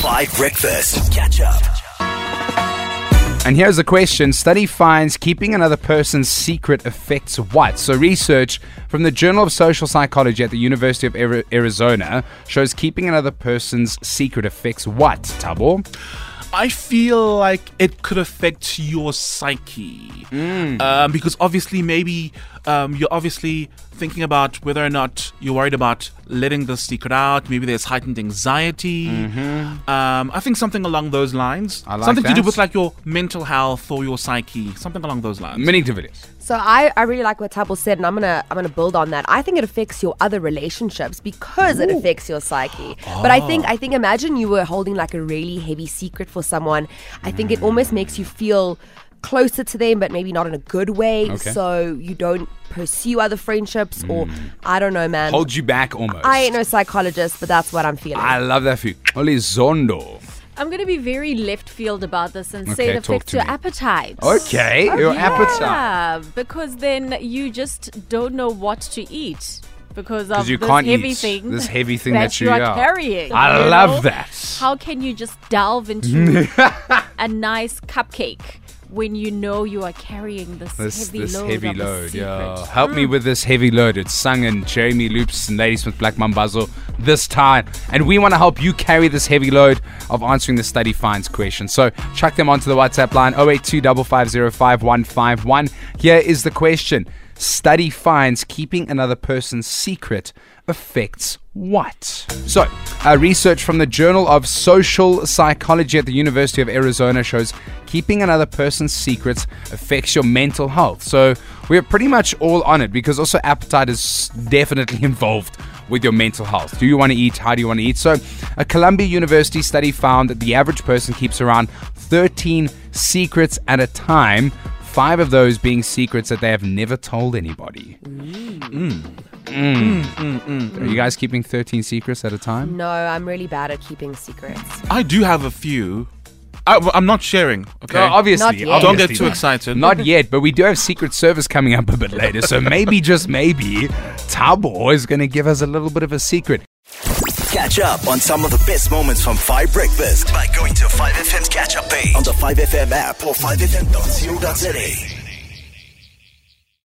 5 Breakfast. Catch up. And here's the question Study finds keeping another person's secret affects what? So, research from the Journal of Social Psychology at the University of Arizona shows keeping another person's secret affects what, Tabo? I feel like it could affect your psyche. Um, because obviously, maybe um, you're obviously thinking about whether or not you're worried about letting the secret out. Maybe there's heightened anxiety. Um, I think something along those lines. I like something to do with like your mental health or your psyche. Something along those lines. Many videos. So I, I really like what Tabo said, and I'm gonna I'm gonna build on that. I think it affects your other relationships because it affects your psyche. But I think I think imagine you were holding like a really heavy secret for someone. I think it almost makes you feel closer to them, but maybe not in a good way. Okay. So you don't pursue other friendships, or hmm. I don't know, man. Hold you back almost. I ain't no psychologist, but that's what I'm feeling. I love that for you. Oli Zondo. I'm going to be very left field about this and Okay, say it affects your me. appetite. Okay, your appetite. Yeah, because then you just don't know what to eat because of you this can't heavy eat thing. this heavy thing that you- are yeah. carrying. I you love know? that. How can you just delve into a nice cupcake when you know you are carrying this, This heavy this load heavy load, yeah. Help Mm. me with this heavy load. It's sung in Jeremy Loops and Ladysmith Black Mambazo this time. And we want to help you carry this heavy load of answering the study finds question. So chuck them onto the WhatsApp line 082 550 Here is the question. Study finds keeping another person's secret affects what? So, uh, research from the Journal of Social Psychology at the University of Arizona shows keeping another person's secrets affects your mental health. So, we're pretty much all on it because also appetite is definitely involved with your mental health. Do you want to eat? How do you want to eat? So, a Columbia University study found that the average person keeps around 13 secrets at a time. Five of those being secrets that they have never told anybody. Mm. Mm, mm, Are you guys keeping 13 secrets at a time? no, I'm really bad at keeping secrets. I do have a few. I, am not sharing. Okay. No, obviously. Not yet. Don't get too excited. Not yet, but we do have Secret Service coming up a bit later. So maybe, just maybe, Tabo is going to give us a little bit of a secret. Catch up on some of the best moments from 5 Breakfast by going to 5FM's catch up page on the 5FM app or 5FM.co.za.